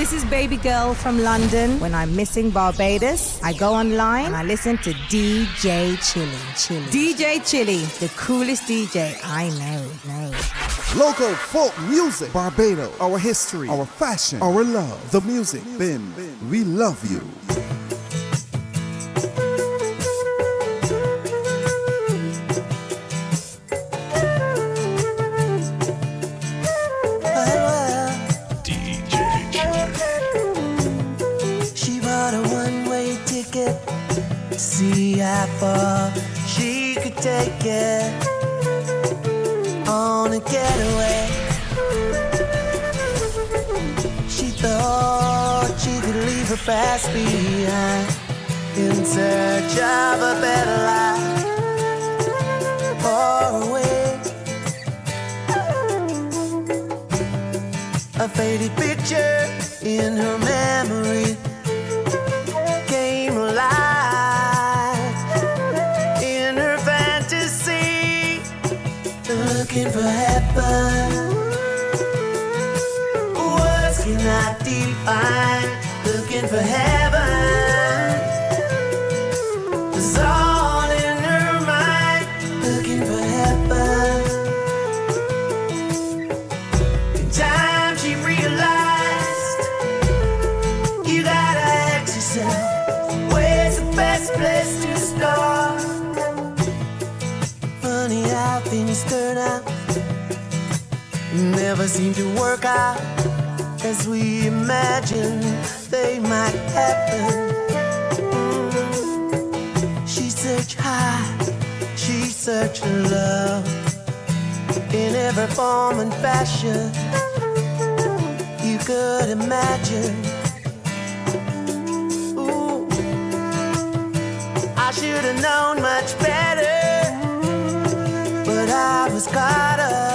This is Baby Girl from London. When I'm missing Barbados, I go online and I listen to DJ Chilly. Chilly. DJ Chilly, the coolest DJ I know. know. Local folk music, Barbados, our history, our fashion, our love, the music. Bim, we love you. On a getaway. She thought she could leave her past behind in search of a better life. Far away, a faded picture in her memory looking for heaven. Words cannot define, looking for heaven. Funny how things turn out. Never seem to work out as we imagine they might happen. She searched high, she searched love in every form and fashion you could imagine. Ooh, I should have known much better, I was caught up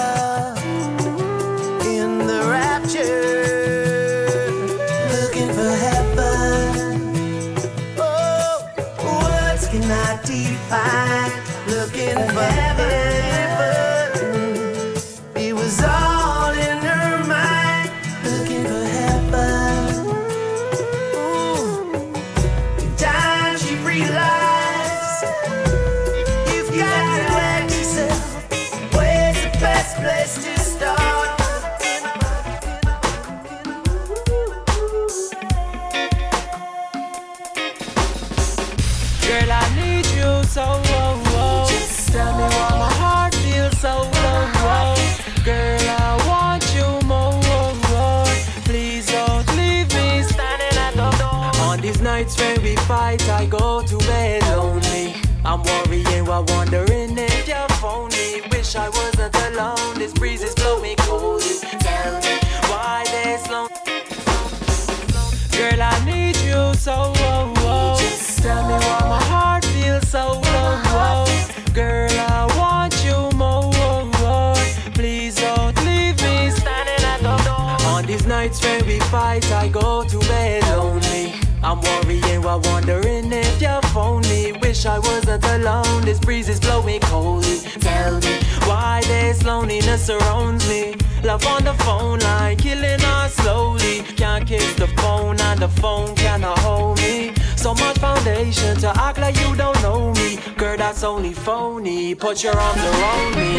fight, I go to bed lonely. I'm worrying while wondering if you're phony. Wish I wasn't alone. This breeze is blowing cold. Tell me why this loneliness surrounds me. Love on the phone line, killing us slowly. Can't kiss the phone and the phone cannot hold me. So much foundation to act like you don't know me. Girl, that's only phony. Put your arms around me.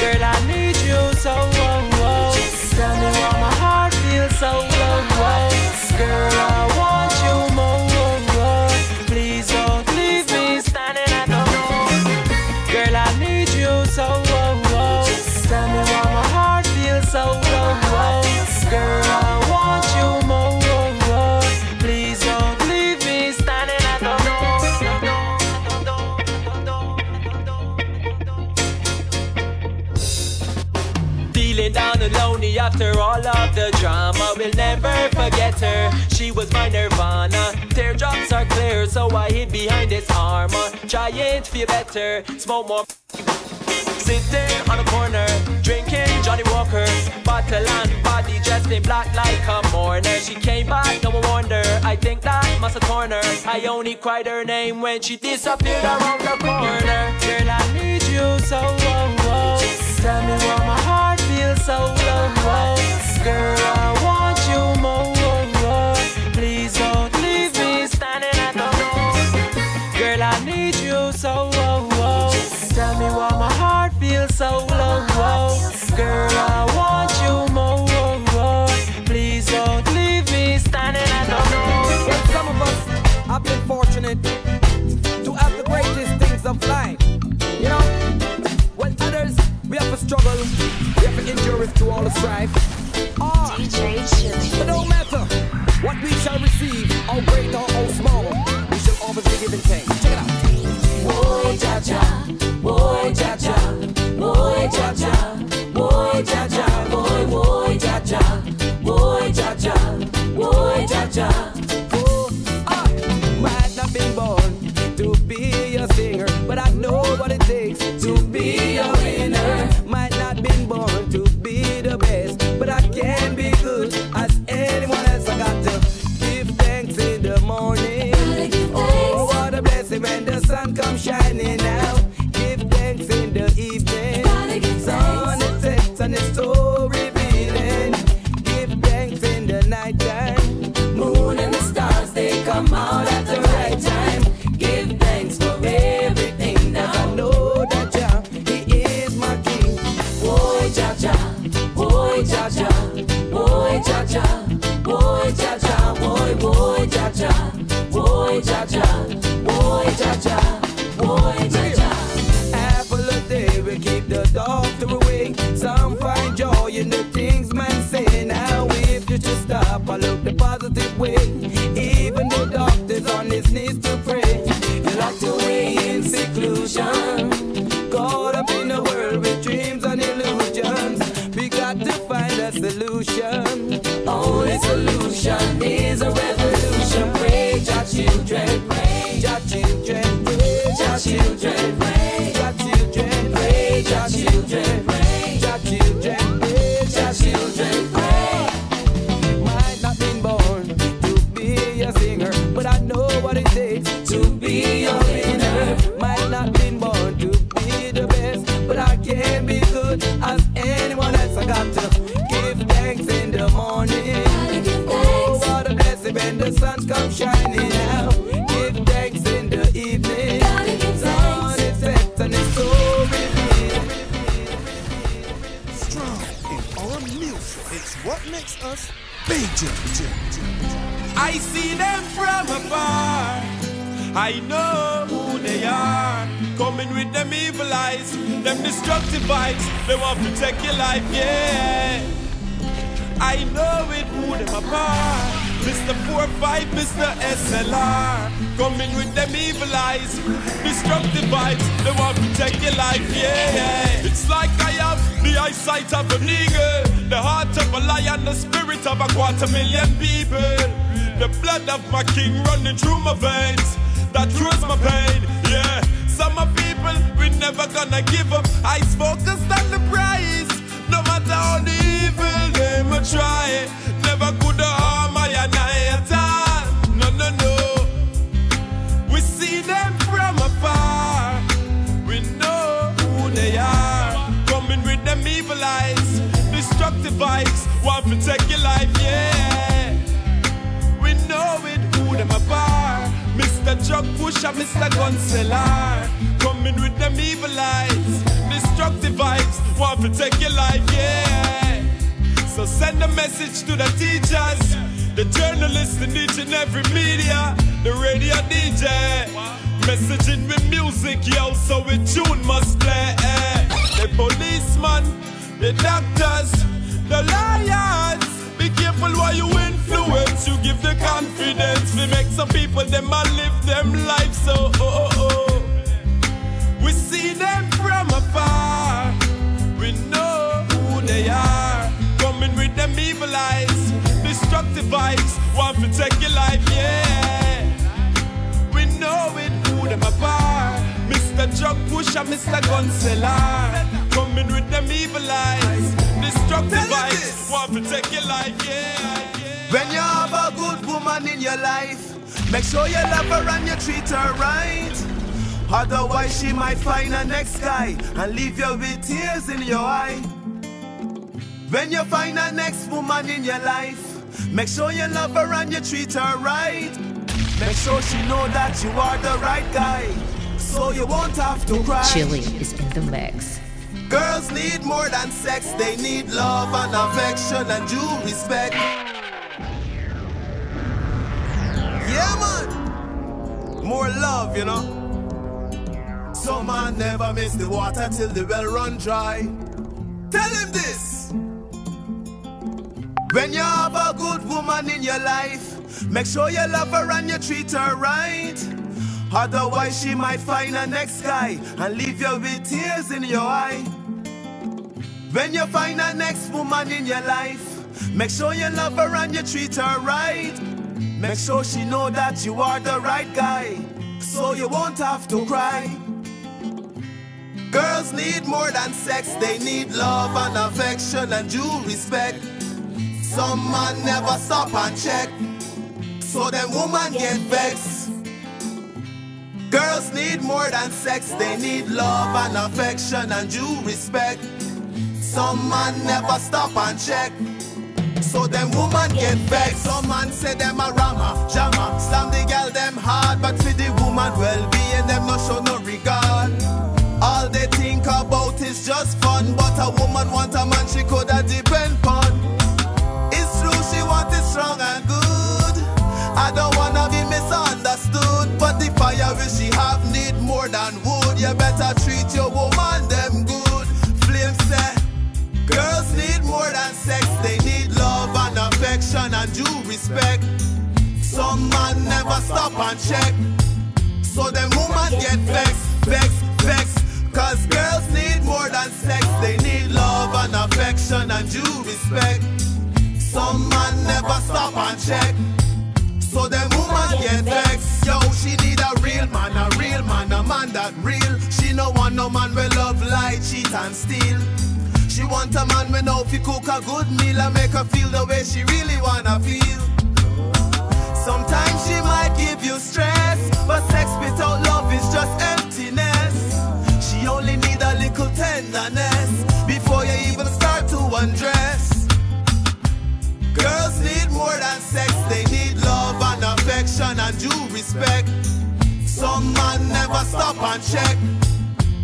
Girl, I need you so. Oh, oh. Tell me why my heart feels so low. Oh. Girl, I want you forget. She was my nirvana. Teardrops are clear, so I hid behind this armor. To feel better, smoke more. Sitting on a corner, drinking Johnnie Walker. Bottle and body dressed in black like a mourner. She came back, no wonder. I think that must have torn her. I only cried her name when she disappeared around the corner. Girl, I need you so. Oh, oh. Tell me why my heart feels so low. Oh. Girl, strife the doctor awake. The sun comes shining out. Give thanks in the evening. Sun is set and it's so revealing. Strong in our music. It's what makes us big. I see them from afar. I know who they are. Coming with them evil eyes, them destructive vibes. They want to take your life, yeah. I know it, who them apart. Mr. 4-5, Mr. SLR. Coming with them evil eyes, destructive vibes. They want to take your life, yeah. It's like I have the eyesight of an eagle, the heart of a lion, the spirit of a quarter million people. The blood of my king running through my veins. That cures my pain, yeah. Some of people, we never gonna give up. Eyes focused on the prize. Drug Pusher, Mr. Gun Seller. Coming with them evil eyes. Destructive vibes, want to take your life, yeah. So send a message to the teachers, the journalists in each and every media, the radio DJ. Messaging with music, yo, so a tune must play. eh. The policeman, the doctors, the liars. Be careful what you influence. You give the confidence. We make some people them a live them life so oh oh oh. We see them from afar. We know who they are. Coming with them evil eyes, destructive vibes. Want to take your life, yeah. We know it, who them apart. Mr. Drug Pusher, Mr. Gun Seller. Coming with them evil eyes, destructive vibes. Want to take your life, yeah. When you have a good woman in your life, make sure you love her and you treat her right. Otherwise, she might find a next guy and leave you with tears in your eye. When you find a next woman in your life, make sure you love her and you treat her right. Make sure she know that you are the right guy, so you won't have to cry. Chilly is in the mix. Girls need more than sex, they need love and affection and due respect. More love, you know. Some man never miss the water till the well run dry. Tell him this. When you have a good woman in your life, make sure you love her and you treat her right. Otherwise, she might find a next guy and leave you with tears in your eye. When you find a next woman in your life, make sure you love her and you treat her right. Make sure she know that you are the right guy, so you won't have to cry. Girls need more than sex, they need love and affection and due respect. Some man never stop and check, so them woman get vexed. Girls need more than sex, they need love and affection and due respect. Some man never stop and check. So them woman get vexed. Some man say them a rama, jama. Slam the girl them hard, but for the woman well-being them no show no regard. All they think about is just fun, but a woman want a man she coulda depend on. It's true she want it strong and good. I don't wanna be misunderstood, but the fire will she have need more than wood. You better stop and check, so them woman get vexed, vexed, vexed. Cause girls need more than sex, they need love and affection and due respect. Some man never stop and check. So them woman get vexed. Yo, she need a real man, a real man, a man that real. She no want no man will love lie, cheat and steal. She want a man we know if he cook a good meal and make her feel the way she really wanna feel. Sometimes she might give you stress, but sex without love is just emptiness. She only need a little tenderness before you even start to undress. Girls need more than sex, they need love and affection and due respect. Some man never stop and check.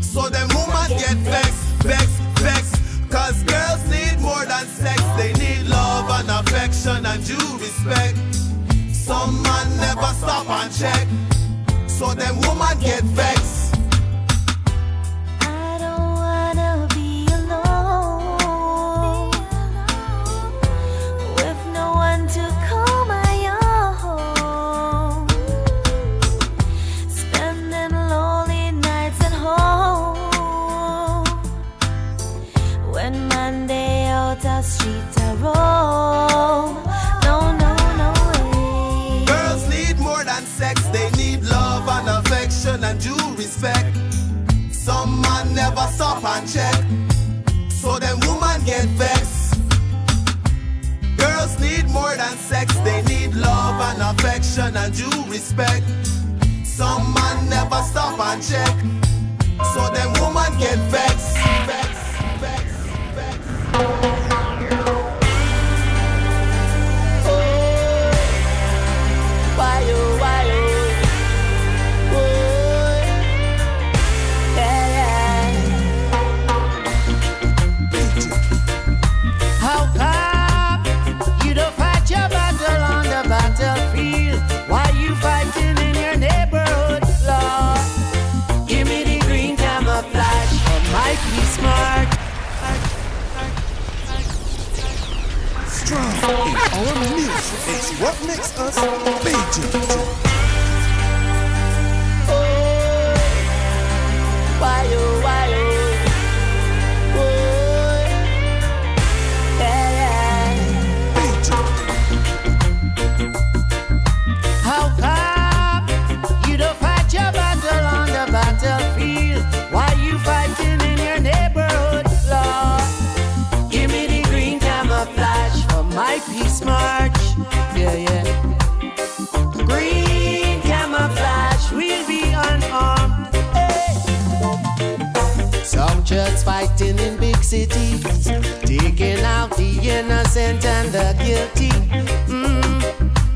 So them woman get vexed, vexed, vexed. Cause girls need more than sex, they need love and affection and due respect. Some man never stop and check. So them woman get vexed. And due respect. Some man never stop and check, so them woman get. Vexed, Strong in our music. It's what makes us BJ. Cities, taking out the innocent and the guilty. Mm,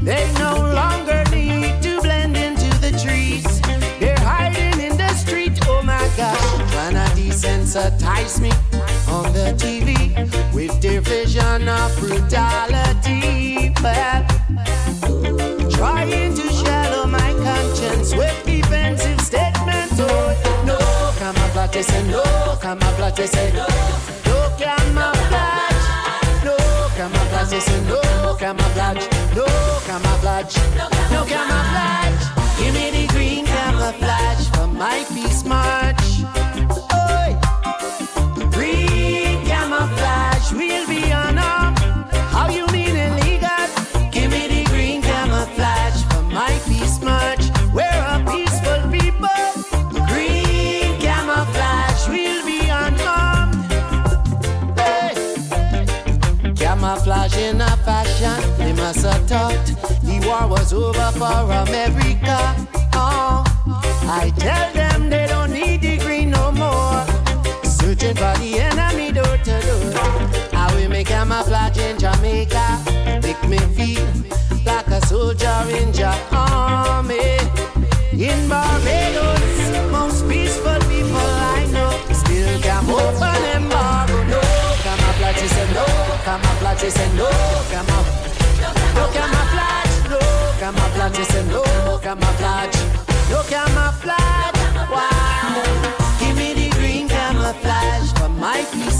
They no longer need to blend into the trees. They're hiding in the street. Oh my gosh, trying to desensitize me on the TV with their vision of brutality. But camouflage, say no, camouflage, say no, no camouflage, no camouflage, camouflage, say no camouflage, no camouflage, no camouflage. Give me the green camouflage for my peace march. Was over for America. Oh, I tell them they don't need the green no more. Searching for the enemy door to door. I will make camouflage in Jamaica. Make me feel like a soldier in your army. In Barbados, most peaceful people I know still can open embargo. No camouflage, he said no camouflage, he said no camouflage. No camouflage, camouflage, he said no camouflage. No camouflage, wow. Give me the green camouflage for my peace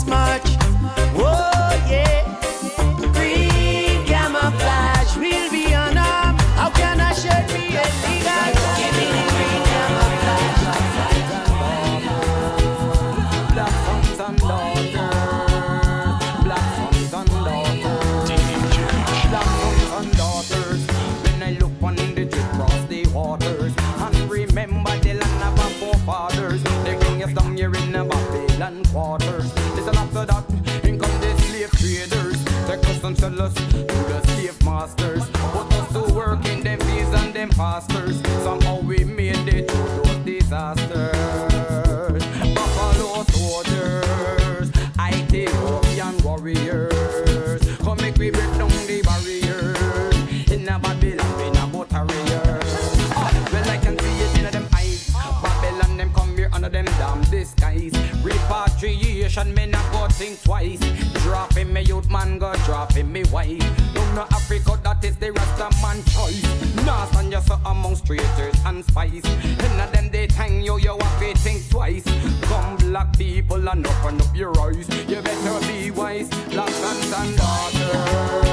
disguise. Repatriation, me not go think twice. Dropping me youth man, go dropping me wife. No, no Africa, that is the Rasta man choice. Nah, stand yourself among traitors and spies. In a them they tang you, you have to think twice. Come black people and open up your eyes. You better be wise. Black sons and daughters.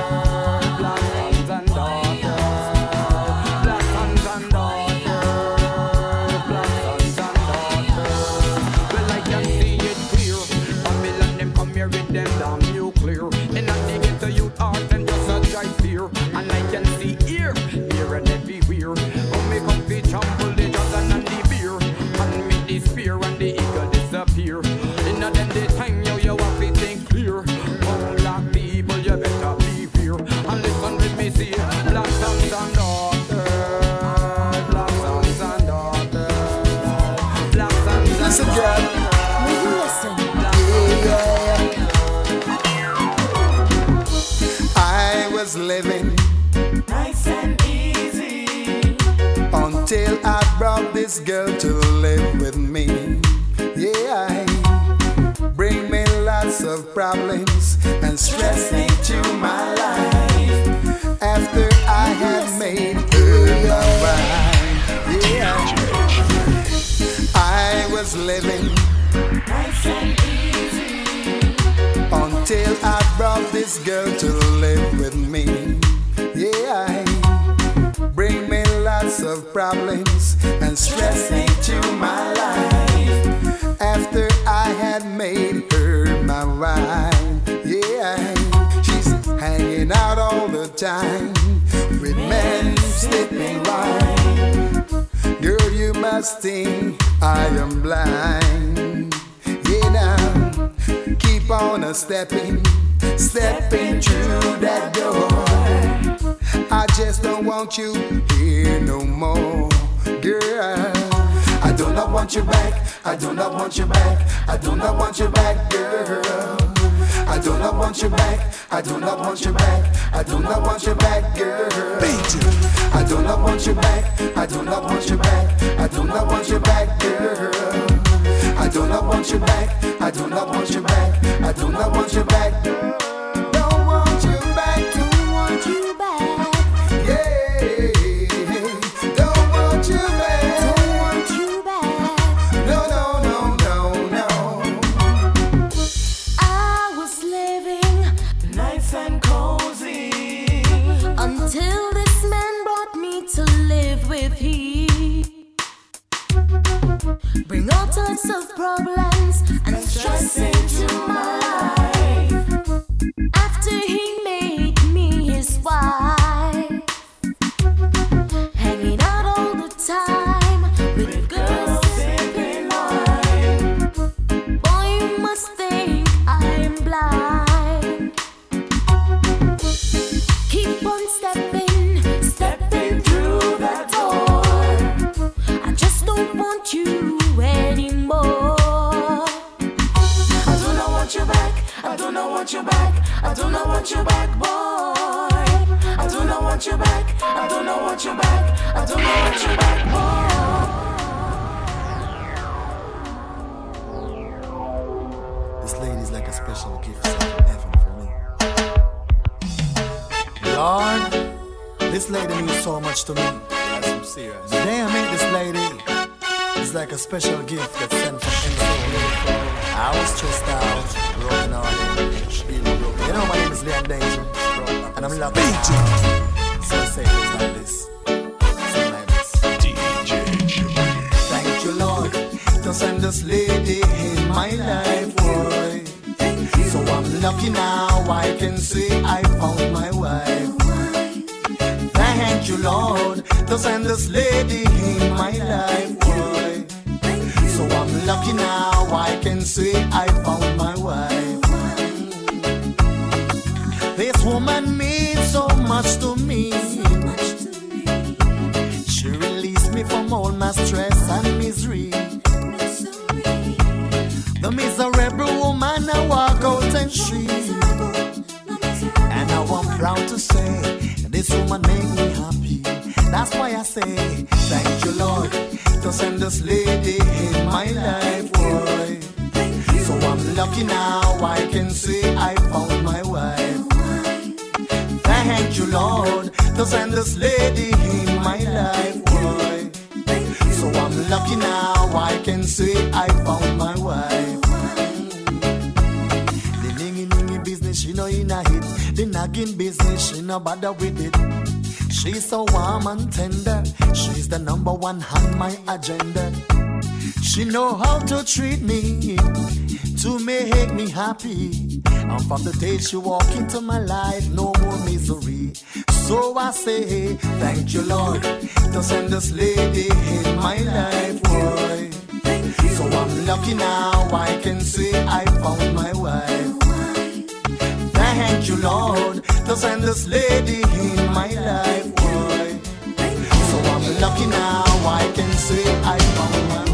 Girl to live with me. Yeah, bring me lots of problems and stress into my life. After I had made her my wife, yeah, I was living Nice and easy. until I brought this girl to live with me. Yeah, bring me lots of problems and stress into my life. After I had made her my wife, yeah, she's hanging out all the time with men sleeping wine. Girl, you must think I am blind. Yeah, now keep on a stepping, stepping through that door. I just don't want you here no more, do not want you back. I do not want you back. I do not want you back, girl. I do not want you back. I do not want you back. I do not want you back, girl. I do not want you back. I do not want you back. I do not want you back, girl. I do not want you back. I do not want you back. I do not want you back. Want you back, boy. I do not want you back. I do not want you back. I do not want you back, boy. This lady's like a special gift from heaven for me. Lord, this lady means so much to me. Yes. The day I met this lady, it's like a special gift that's sent from heaven. I was stressed out, and I'm lucky. So I say it goes like this. Something like this. Thank you, Lord, to send this lady in my life, boy. So I'm lucky now, I can say I found my wife. Thank you, Lord, to send this lady in my life, boy. So I'm lucky now, I can say I found my wife. This woman much to me. She released me from all my stress and misery. The miserable woman I walk out and she And now I'm proud to say This woman made me happy That's why I say Thank you Lord To send this lady in my life boy So I'm lucky now I can say I Lord send this lady in my life boy so I'm lucky now, I can say I found my wife. The ningy ningy business, she know in a hit. The nagging business, she no bother with it. She's so warm and tender. She's the number one on my agenda. She know how to treat me to make me happy. And from the day she walk into my life, no more misery. So I say, thank you, Lord, to send this lady in my life, boy. So I'm lucky now, I can say I found my wife. Thank you, Lord, to send this lady in my life, boy. So I'm lucky now, I can say I found my wife.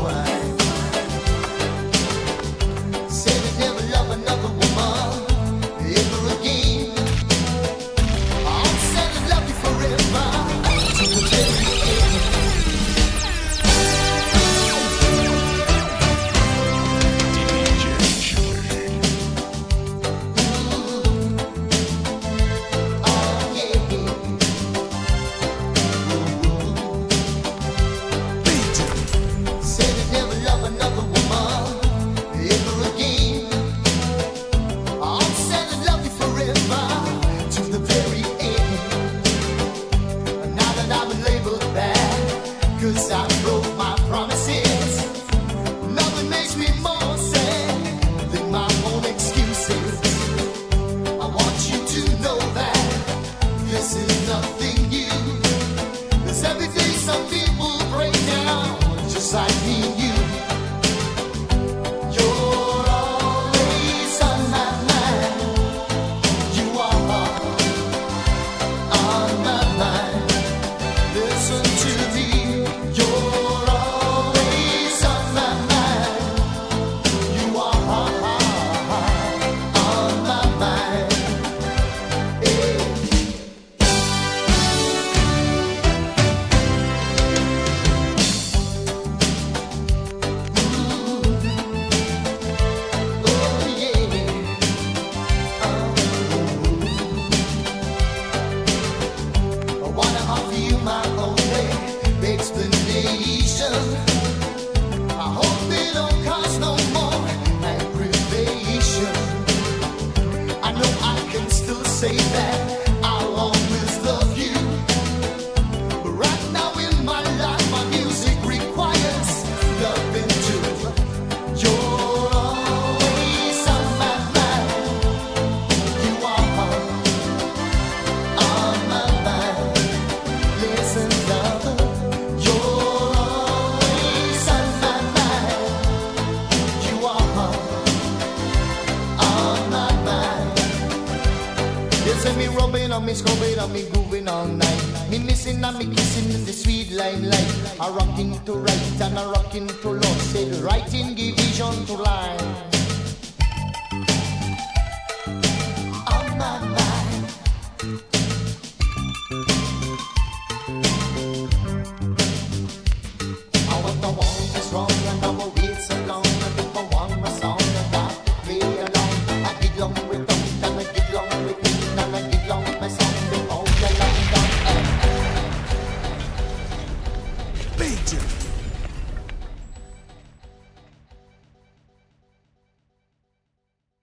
Me scrubbing and me grooving all night. Me missing and me kissing in the sweet limelight. A rocking to right and a rocking to left. Said right in vision to line.